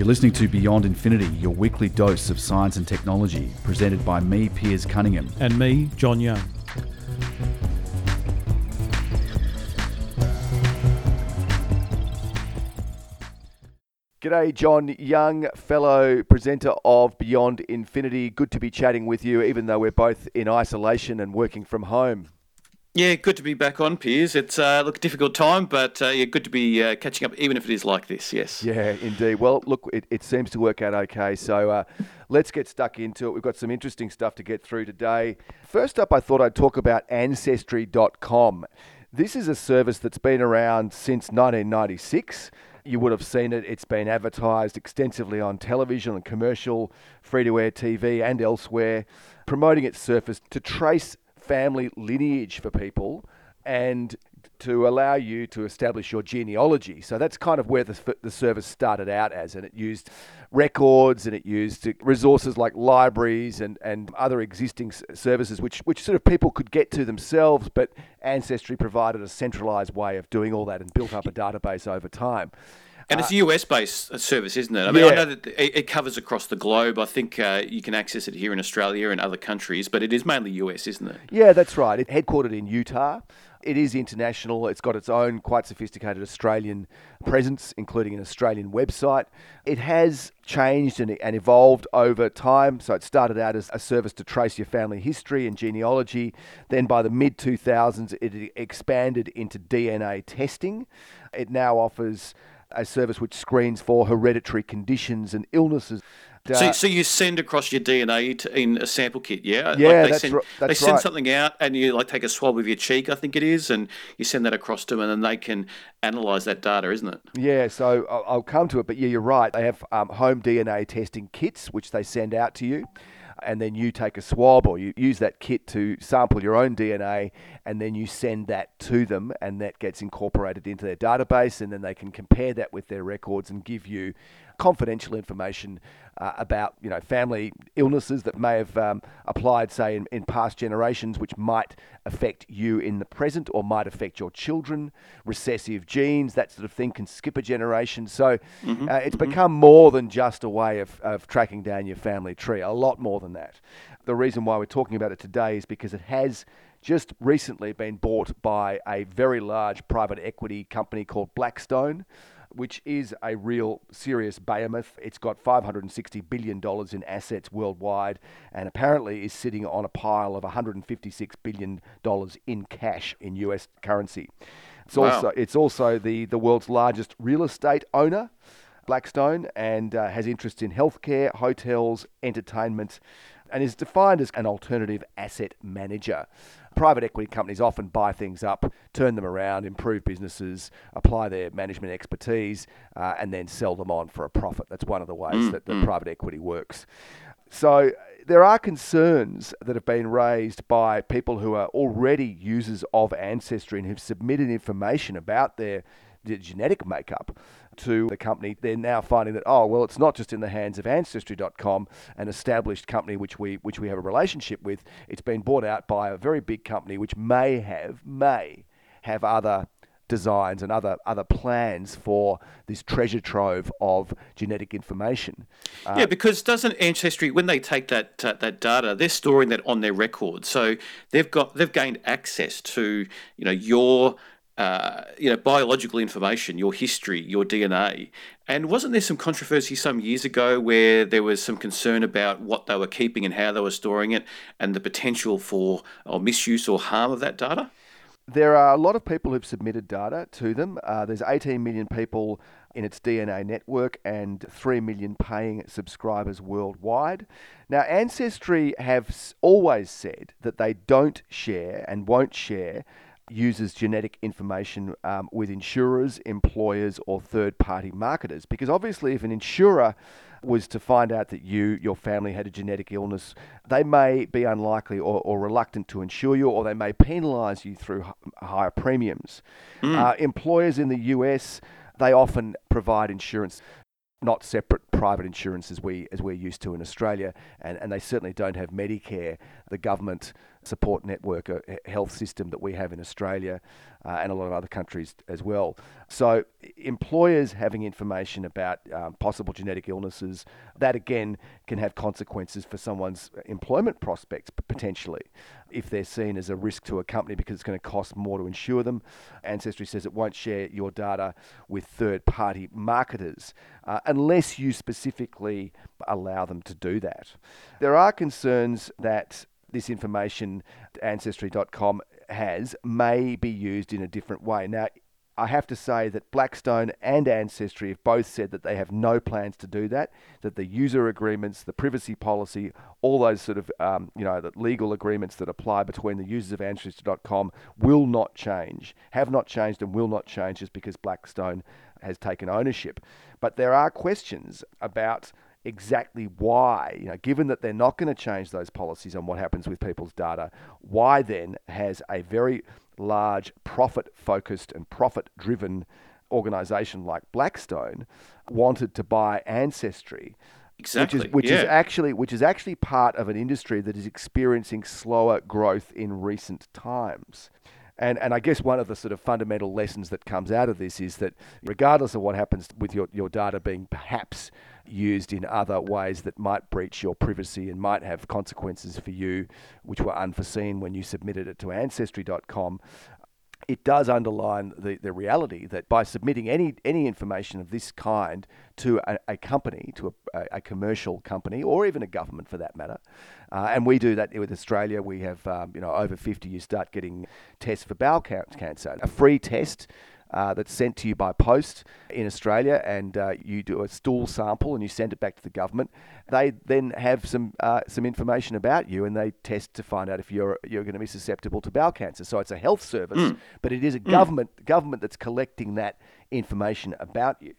You're listening to Beyond Infinity, your weekly dose of science and technology, presented by me, Piers Cunningham. And me, John Young. G'day, John Young, fellow presenter of Beyond Infinity. Good to be chatting with you, even though we're both in isolation and working from home. Yeah, good to be back on, Piers. It's uh, look a difficult time, but uh, yeah, good to be uh, catching up, even if it is like this. Yes. Yeah, indeed. Well, look, it, it seems to work out okay. So uh, let's get stuck into it. We've got some interesting stuff to get through today. First up, I thought I'd talk about Ancestry.com. This is a service that's been around since 1996. You would have seen it. It's been advertised extensively on television and commercial, free to air TV, and elsewhere, promoting its service to trace family lineage for people and to allow you to establish your genealogy. So that's kind of where the, the service started out as, and it used records and it used resources like libraries and, and other existing services, which, which sort of people could get to themselves, but Ancestry provided a centralized way of doing all that and built up a database over time. And it's a US based service, isn't it? I mean, yeah. I know that it covers across the globe. I think uh, you can access it here in Australia and other countries, but it is mainly US, isn't it? Yeah, that's right. It's headquartered in Utah. It is international. It's got its own quite sophisticated Australian presence, including an Australian website. It has changed and, and, evolved over time. So it started out as a service to trace your family history and genealogy. Then by the mid 2000s, it expanded into DNA testing. It now offers a service which screens for hereditary conditions and illnesses. Uh, so, so you send across your DNA to, in a sample kit, yeah? Yeah, like they that's, send, r- that's They send right. something out, and you like take a swab of your cheek, I think it is, and you send that across to them, and then they can analyse that data, isn't it? Yeah. So I'll, I'll come to it, but yeah, you're right. They have um, home DNA testing kits which they send out to you and then you take a swab or you use that kit to sample your own DNA and then you send that to them and that gets incorporated into their database and then they can compare that with their records and give you confidential information uh, about you know family illnesses that may have um, applied say in, in past generations which might affect you in the present or might affect your children recessive genes that sort of thing can skip a generation so mm-hmm. uh, it's mm-hmm. become more than just a way of, of tracking down your family tree a lot more than that the reason why we're talking about it today is because it has just recently been bought by a very large private equity company called Blackstone which is a real serious behemoth. It's got $560 billion in assets worldwide and apparently is sitting on a pile of $156 billion in cash in US currency. It's wow. also, it's also the, the world's largest real estate owner. Blackstone and uh, has interests in healthcare, hotels, entertainment, and is defined as an alternative asset manager. Private equity companies often buy things up, turn them around, improve businesses, apply their management expertise, uh, and then sell them on for a profit. That's one of the ways mm, that the mm. private equity works. So there are concerns that have been raised by people who are already users of Ancestry and who've submitted information about their, their genetic makeup to the company, they're now finding that oh well, it's not just in the hands of Ancestry.com, an established company which we which we have a relationship with. It's been bought out by a very big company which may have may have other designs and other other plans for this treasure trove of genetic information. Uh, yeah, because doesn't ancestry when they take that uh, that data, they're storing that on their record, so they've got they've gained access to you know your uh, you know, biological information, your history, your DNA. And wasn't there some controversy some years ago where there was some concern about what they were keeping and how they were storing it and the potential for or misuse or harm of that data? There are a lot of people who've submitted data to them. Uh, there's 18 million people in its DNA network and 3 million paying subscribers worldwide. Now, Ancestry have always said that they don't share and won't share uses genetic information um, with insurers, employers, or third party marketers. Because obviously, if an insurer was to find out that you, your family had a genetic illness, they may be unlikely or, or reluctant to insure you, or they may penalise you through higher premiums. Mm. Uh, employers in the US, they often provide insurance not separate private insurance as we as we're used to in Australia, and, and they certainly don't have Medicare. The government support network, a health system that we have in Australia uh, and a lot of other countries as well. So, employers having information about um, possible genetic illnesses, that again can have consequences for someone's employment prospects potentially if they're seen as a risk to a company because it's going to cost more to insure them. Ancestry says it won't share your data with third party marketers uh, unless you specifically allow them to do that. There are concerns that this information ancestry.com has may be used in a different way. Now, I have to say that Blackstone and Ancestry have both said that they have no plans to do that. That the user agreements, the privacy policy, all those sort of um, you know the legal agreements that apply between the users of Ancestry.com will not change, have not changed, and will not change just because Blackstone has taken ownership. But there are questions about exactly why, you know, given that they're not going to change those policies on what happens with people's data, why then has a very large profit focused and profit driven organization like Blackstone wanted to buy Ancestry. Exactly. Which is which yeah. is actually which is actually part of an industry that is experiencing slower growth in recent times. And, and I guess one of the sort of fundamental lessons that comes out of this is that regardless of what happens with your, your data being perhaps used in other ways that might breach your privacy and might have consequences for you, which were unforeseen when you submitted it to Ancestry.com, it does underline the, the reality that by submitting any any information of this kind to a, a company, to a, a, commercial company, or even a government for that matter, uh, and we do that with Australia. We have um, you know over 50. You start getting tests for bowel cancer, a free test uh, that's sent to you by post in Australia, and uh, you do a stool sample and you send it back to the government. They then have some uh, some information about you, and they test to find out if you're you're going to be susceptible to bowel cancer. So it's a health service, mm. but it is a mm. government government that's collecting that information about you.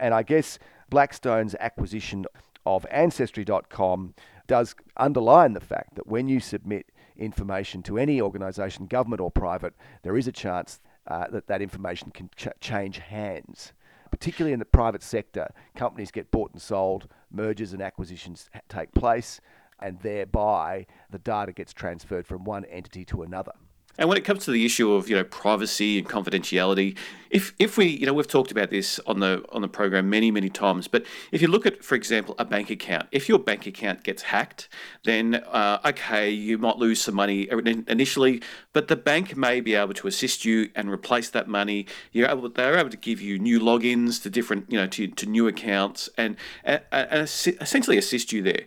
And I guess Blackstone's acquisition of Ancestry.com does underline the fact that when you submit information to any organisation, government or private, there is a chance uh, that that information can ch- change hands. Particularly in the private sector, companies get bought and sold, mergers and acquisitions take place, and thereby the data gets transferred from one entity to another. And when it comes to the issue of you know privacy and confidentiality, if if we you know we've talked about this on the on the program many many times, but if you look at for example a bank account, if your bank account gets hacked, then uh, okay you might lose some money initially, but the bank may be able to assist you and replace that money. You're able they're able to give you new logins to different you know to, to new accounts and, and, and essentially assist you there.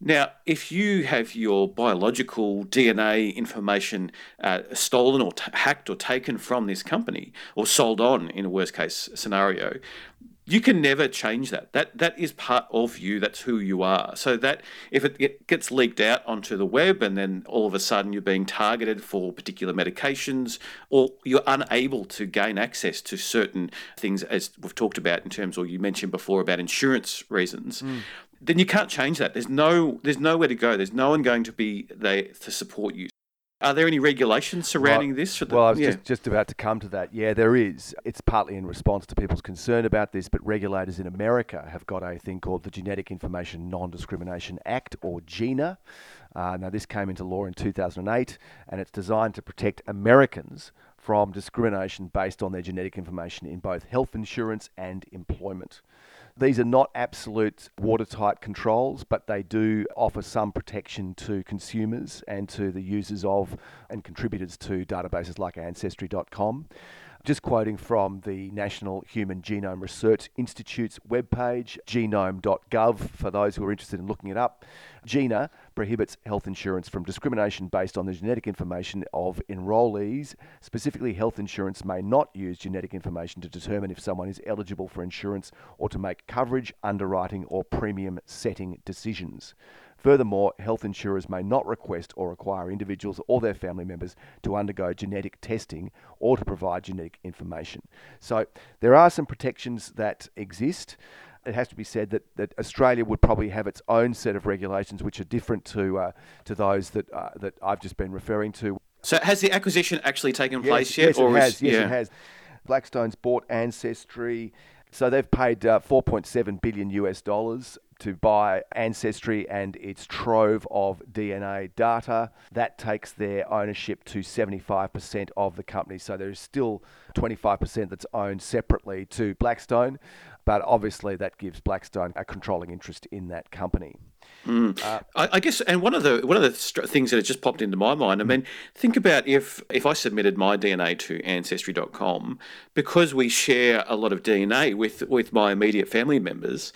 Now, if you have your biological DNA information uh, stolen or t- hacked or taken from this company or sold on in a worst case scenario, you can never change that. That that is part of you. That's who you are. So that if it gets leaked out onto the web, and then all of a sudden you're being targeted for particular medications, or you're unable to gain access to certain things, as we've talked about in terms, or you mentioned before about insurance reasons, mm then you can't change that. There's no there's nowhere to go. There's no one going to be there to support you. Are there any regulations surrounding well, this? The, well, I was yeah. just, just about to come to that. Yeah, there is. It's partly in response to people's concern about this, but regulators in America have got a thing called the Genetic Information Non Discrimination Act, or GINA. Uh, now, this came into law in 2008, and it's designed to protect Americans from discrimination based on their genetic information in both health insurance and employment. These are not absolute watertight controls, but they do offer some protection to consumers and to the users of and contributors to databases like Ancestry.com. Just quoting from the National Human Genome Research Institute's webpage, genome.gov, for those who are interested in looking it up. GINA prohibits health insurance from discrimination based on the genetic information of enrollees. Specifically, health insurance may not use genetic information to determine if someone is eligible for insurance or to make coverage, underwriting, or premium setting decisions. Furthermore, health insurers may not request or require individuals or their family members to undergo genetic testing or to provide genetic information. So there are some protections that exist. It has to be said that, that Australia would probably have its own set of regulations which are different to uh, to those that uh, that I've just been referring to. So has the acquisition actually taken place yet? Yes, it has. Is, yes, yeah. it has. Blackstone's bought Ancestry, so they've paid uh, 4.7 billion US dollars to buy Ancestry and its trove of DNA data. That takes their ownership to 75% of the company. So there's still 25% that's owned separately to Blackstone, but obviously that gives Blackstone a controlling interest in that company. Mm. Uh, I, I, guess, and one of the one of the st- things that has just popped into my mind. I mean, think about if if I submitted my DNA to Ancestry.com because we share a lot of DNA with with my immediate family members.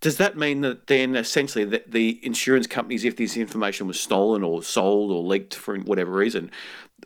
Does that mean that then essentially that the insurance companies, if this information was stolen or sold or leaked for whatever reason,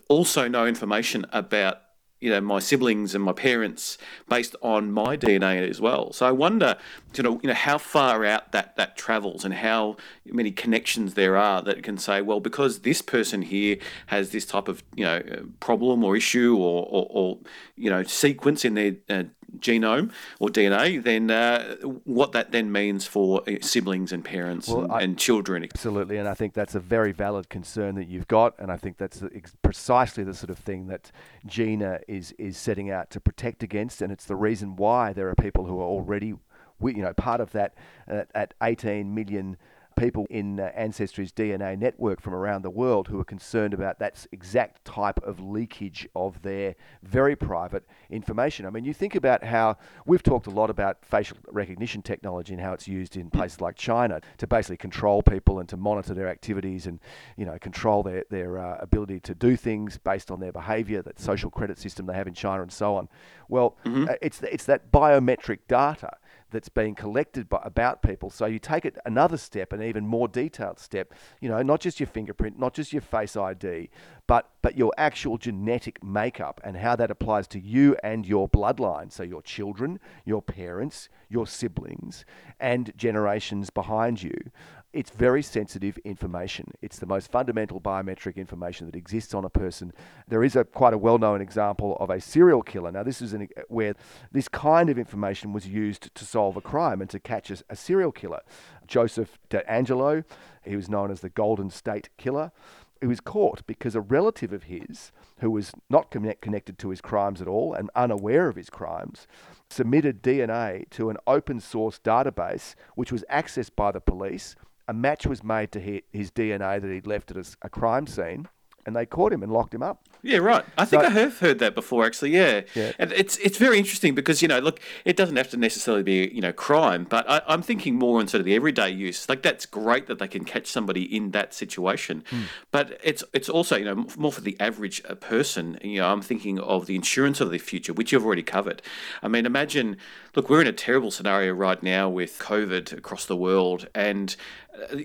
also know information about you know my siblings and my parents based on my DNA as well. So I wonder, you know, you know how far out that that travels and how many connections there are that can say, well, because this person here has this type of you know problem or issue or or, or you know sequence in their uh, genome or DNA, then uh, what that then means for uh, siblings and parents well, and, I, and, children. Absolutely, and I think that's a very valid concern that you've got, and I think that's precisely the sort of thing that GINA is is setting out to protect against, and it's the reason why there are people who are already, you know, part of that uh, at 18 million people in uh, Ancestry's DNA network from around the world who are concerned about that exact type of leakage of their very private information. I mean, you think about how we've talked a lot about facial recognition technology and how it's used in places like China to basically control people and to monitor their activities and, you know, control their, their uh, ability to do things based on their behavior, that social credit system they have in China and so on. Well, mm-hmm. uh, it's, it's that biometric data that's being collected by, about people. So you take it another step, an even more detailed step. You know, not just your fingerprint, not just your face ID, but but your actual genetic makeup and how that applies to you and your bloodline. So your children, your parents, your siblings, and generations behind you it's very sensitive information. It's the most fundamental biometric information that exists on a person. There is a quite a well-known example of a serial killer. Now, this is an, where this kind of information was used to solve a crime and to catch a, a serial killer. Joseph DeAngelo, he was known as the Golden State Killer. He was caught because a relative of his, who was not connect, connected to his crimes at all and unaware of his crimes, submitted DNA to an open source database which was accessed by the police a match was made to his DNA that he'd left at a crime scene, and they caught him and locked him up. Yeah, right. I think so, I have heard that before, actually. Yeah. yeah, and it's it's very interesting because you know, look, it doesn't have to necessarily be you know crime, but I, am thinking more on sort of the everyday use. Like that's great that they can catch somebody in that situation, mm. but it's it's also you know more for the average uh, person. You know, I'm thinking of the insurance of the future, which you've already covered. I mean, imagine, look, we're in a terrible scenario right now with COVID across the world, and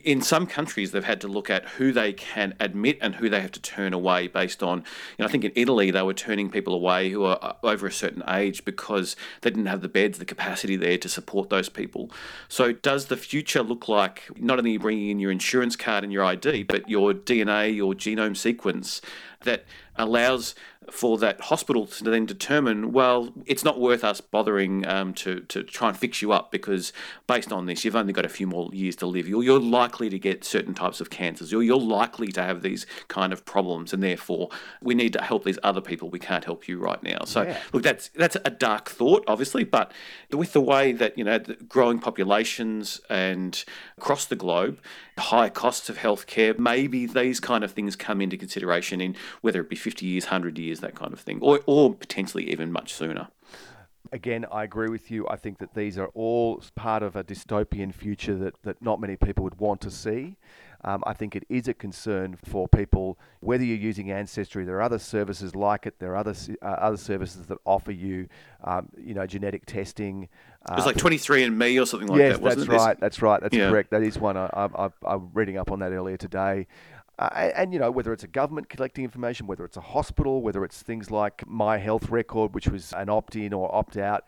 in some countries they've had to look at who they can admit and who they have to turn away based on you know, I think in Italy they were turning people away who are uh, over a certain age because they didn't have the beds, the capacity there to support those people. So does the future look like not only bringing in your insurance card and your ID, but your DNA, your genome sequence that allows for that hospital to then determine, well, it's not worth us bothering um, to, to try and fix you up because based on this, you've only got a few more years to live. You're, you're likely to get certain types of cancers. You're, you're likely to have these kind of problems, and therefore we need to help these other people. We can't help you right now. So, yeah. look, that's that's a dark thought, obviously, but with the way that you know growing populations and across the globe, high costs of healthcare, maybe these kind of things come into consideration in whether it be 50 years, 100 years, that kind of thing, or, or potentially even much sooner. Again, I agree with you. I think that these are all part of a dystopian future that, that not many people would want to see. Um, I think it is a concern for people, whether you're using Ancestry, there are other services like it. There are other uh, other services that offer you, um, you know, genetic testing. Uh, it was like 23andMe or something like yes, that, wasn't that's right. That's right. That's correct. That is one. I, I, I'm reading up on that earlier today. Uh, and, and, you know, whether it's a government collecting information, whether it's a hospital, whether it's things like My Health Record, which was an opt in or opt out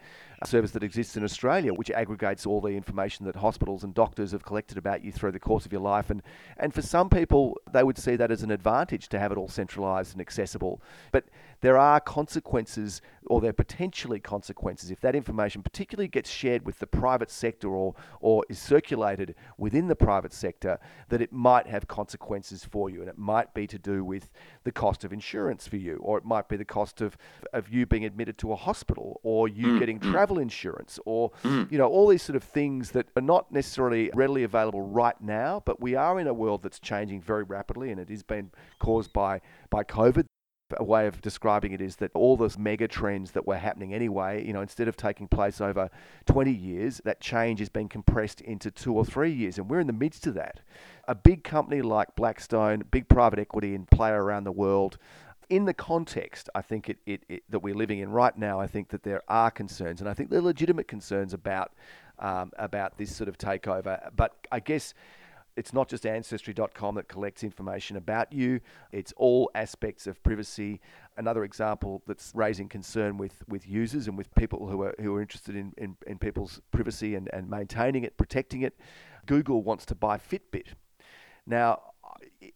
service that exists in Australia, which aggregates all the information that hospitals and doctors have collected about you through the course of your life. And, and for some people, they would see that as an advantage to have it all centralized and accessible. But there are consequences, or there are potentially consequences, if that information particularly gets shared with the private sector or, or is circulated within the private sector, that it might have consequences for you. And it might be to do with the cost of insurance for you, or it might be the cost of, of you being admitted to a hospital, or you mm, getting mm. travel travel insurance or mm. you know all these sort of things that are not necessarily readily available right now, but we are in a world that's changing very rapidly, and it has been caused by by COVID a way of describing it is that all those mega trends that were happening anyway, you know, instead of taking place over 20 years, that change has been compressed into two or three years, and we're in the midst of that. A big company like Blackstone, big private equity and player around the world, in the context, I think it, it, it, that we're living in right now, I think that there are concerns, and I think there are legitimate concerns about um, about this sort of takeover. But I guess it's not just ancestry.com that collects information about you. It's all aspects of privacy. Another example that's raising concern with, with users and with people who are who are interested in, in, in people's privacy and, and maintaining it protecting it. Google wants to buy fitbit. Now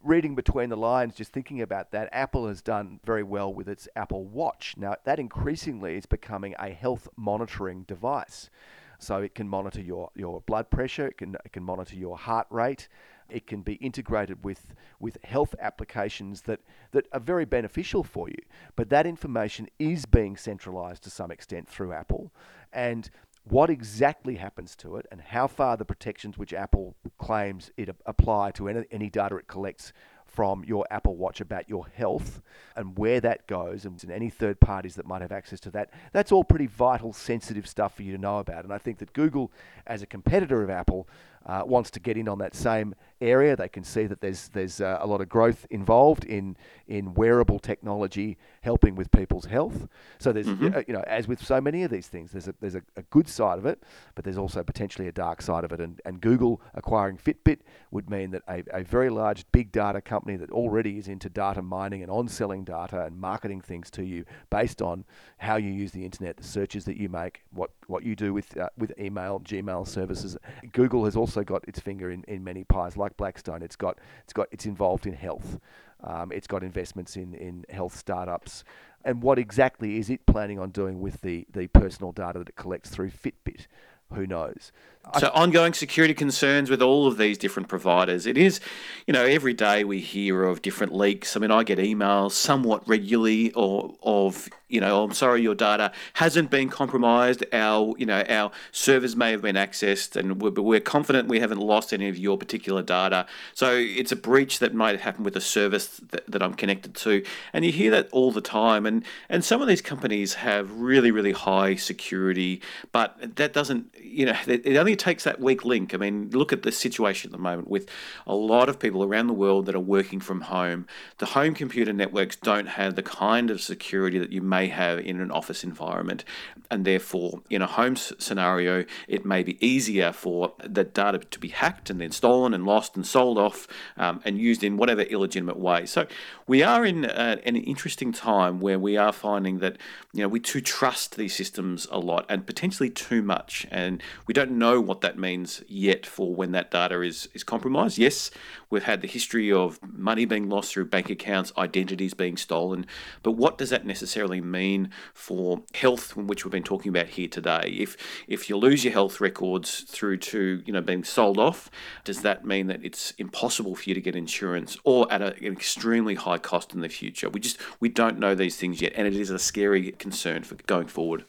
reading between the lines just thinking about that apple has done very well with its apple watch now that increasingly is becoming a health monitoring device so it can monitor your, your blood pressure, it can, it can monitor your heart rate, it can be integrated with, with health applications that, that are very beneficial for you. But that information is being centralized to some extent through Apple. And what exactly happens to it and how far the protections which Apple claims it apply to any, any data it collects from your Apple Watch about your health and where that goes and any third parties that might have access to that. That's all pretty vital, sensitive stuff for you to know about. And I think that Google, as a competitor of Apple, uh, wants to get in on that same area. They can see that there's there's uh, a lot of growth involved in in wearable technology helping with people's health. So there's mm-hmm. you know as with so many of these things, there's a there's a, a, good side of it, but there's also potentially a dark side of it. And and Google acquiring Fitbit would mean that a, a very large big data company that already is into data mining and on selling data and marketing things to you based on how you use the internet, the searches that you make, what what you do with uh, with email, Gmail services. Google has also got its finger in, in many pies, like Blackstone. It's got it's got it's involved in health. Um, it's got investments in in health startups. And what exactly is it planning on doing with the the personal data that it collects through Fitbit? Who knows? So ongoing security concerns with all of these different providers. It is, you know, every day we hear of different leaks. I mean, I get emails somewhat regularly or of, you know, I'm sorry, your data hasn't been compromised. Our, you know, our servers may have been accessed, and we're, we're confident we haven't lost any of your particular data. So it's a breach that might happen with a service that, that I'm connected to, and you hear that all the time. And and some of these companies have really really high security, but that doesn't, you know, it only takes that weak link. I mean, look at the situation at the moment with a lot of people around the world that are working from home. The home computer networks don't have the kind of security that you may have in an office environment. And therefore, in a home scenario, it may be easier for that data to be hacked and then stolen and lost and sold off um, and used in whatever illegitimate way. So we are in uh, an interesting time where we are finding that you know we too trust these systems a lot and potentially too much, and we don't know what that means yet for when that data is, is compromised. Yes, we've had the history of money being lost through bank accounts, identities being stolen, but what does that necessarily mean for health, which we've been talking about here today? If if you lose your health records through to you know being sold off, does that mean that it's impossible for you to get insurance or at a, an extremely high cost in the future? We just we don't know these things yet, and it is a scary concern for going forward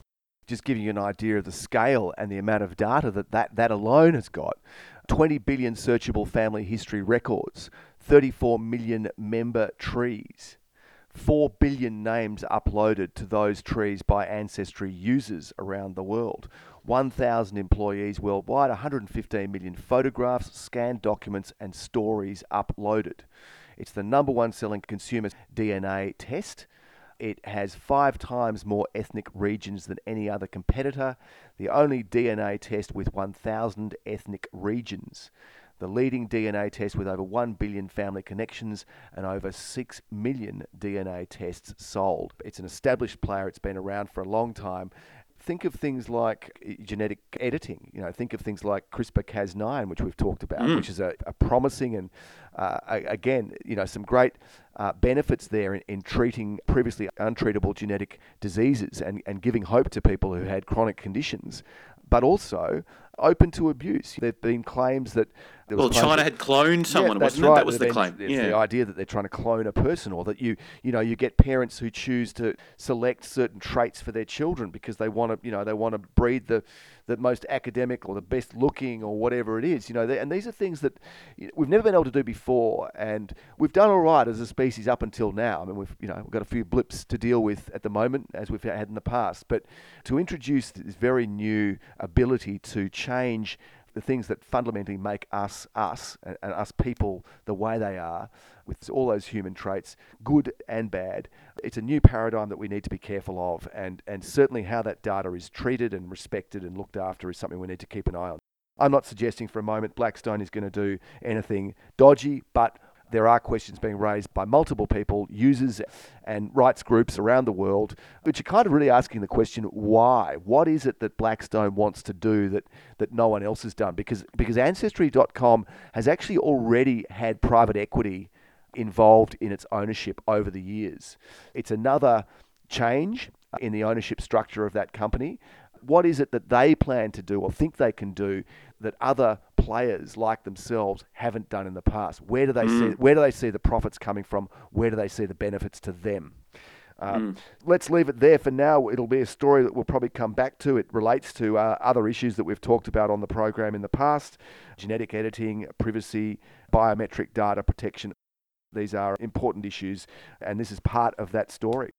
just giving you an idea of the scale and the amount of data that that, that alone has got. 20 billion searchable family history records, 34 million member trees, 4 billion names uploaded to those trees by Ancestry users around the world, 1,000 employees worldwide, 115 million photographs, scanned documents, and stories uploaded. It's the number one selling consumer DNA test it has five times more ethnic regions than any other competitor, the only DNA test with 1,000 ethnic regions. The leading DNA test with over 1 billion family connections and over 6 million DNA tests sold. It's an established player, it's been around for a long time, think of things like eh, genetic editing. You know, think of things like CRISPR-Cas9, which we've talked about, mm. which is a, a promising and uh, again, you know, some great uh, benefits there in, in, treating previously untreatable genetic diseases and, and giving hope to people who had chronic conditions, but also open to abuse. There have been claims that Well, China that- had cloned someone, yeah, wasn't it? That was the claim. It's Yeah. the idea that they're trying to clone a person, or that you, you know, you get parents who choose to select certain traits for their children because they want to, you know, they want to breed the, the most academic or the best looking or whatever it is, you know. they- And these are things that we've never been able to do before, and we've done all right as a species up until now. I mean, we've, you know, we've got a few blips to deal with at the moment, as we've had in the past, but to introduce this very new ability to change the things that fundamentally make us us and, and us people the way they are with all those human traits good and bad. It's a new paradigm that we need to be careful of and and certainly how that data is treated and respected and looked after is something we need to keep an eye on. I'm not suggesting for a moment Blackstone is going to do anything dodgy but there are questions being raised by multiple people, users and rights groups around the world, which are kind of really asking the question why? What is it that Blackstone wants to do that, that no one else has done? Because, because Ancestry.com has actually already had private equity involved in its ownership over the years. It's another change in the ownership structure of that company. What is it that they plan to do or think they can do that other players like themselves haven't done in the past? Where do they see where do they see the profits coming from? Where do they see the benefits to them? Um, Let's leave it there for now. It'll be a story that we'll probably come back to. It relates to uh, other issues that we've talked about on the program in the past genetic editing, privacy, biometric data protection. These are important issues, and this is part of that story.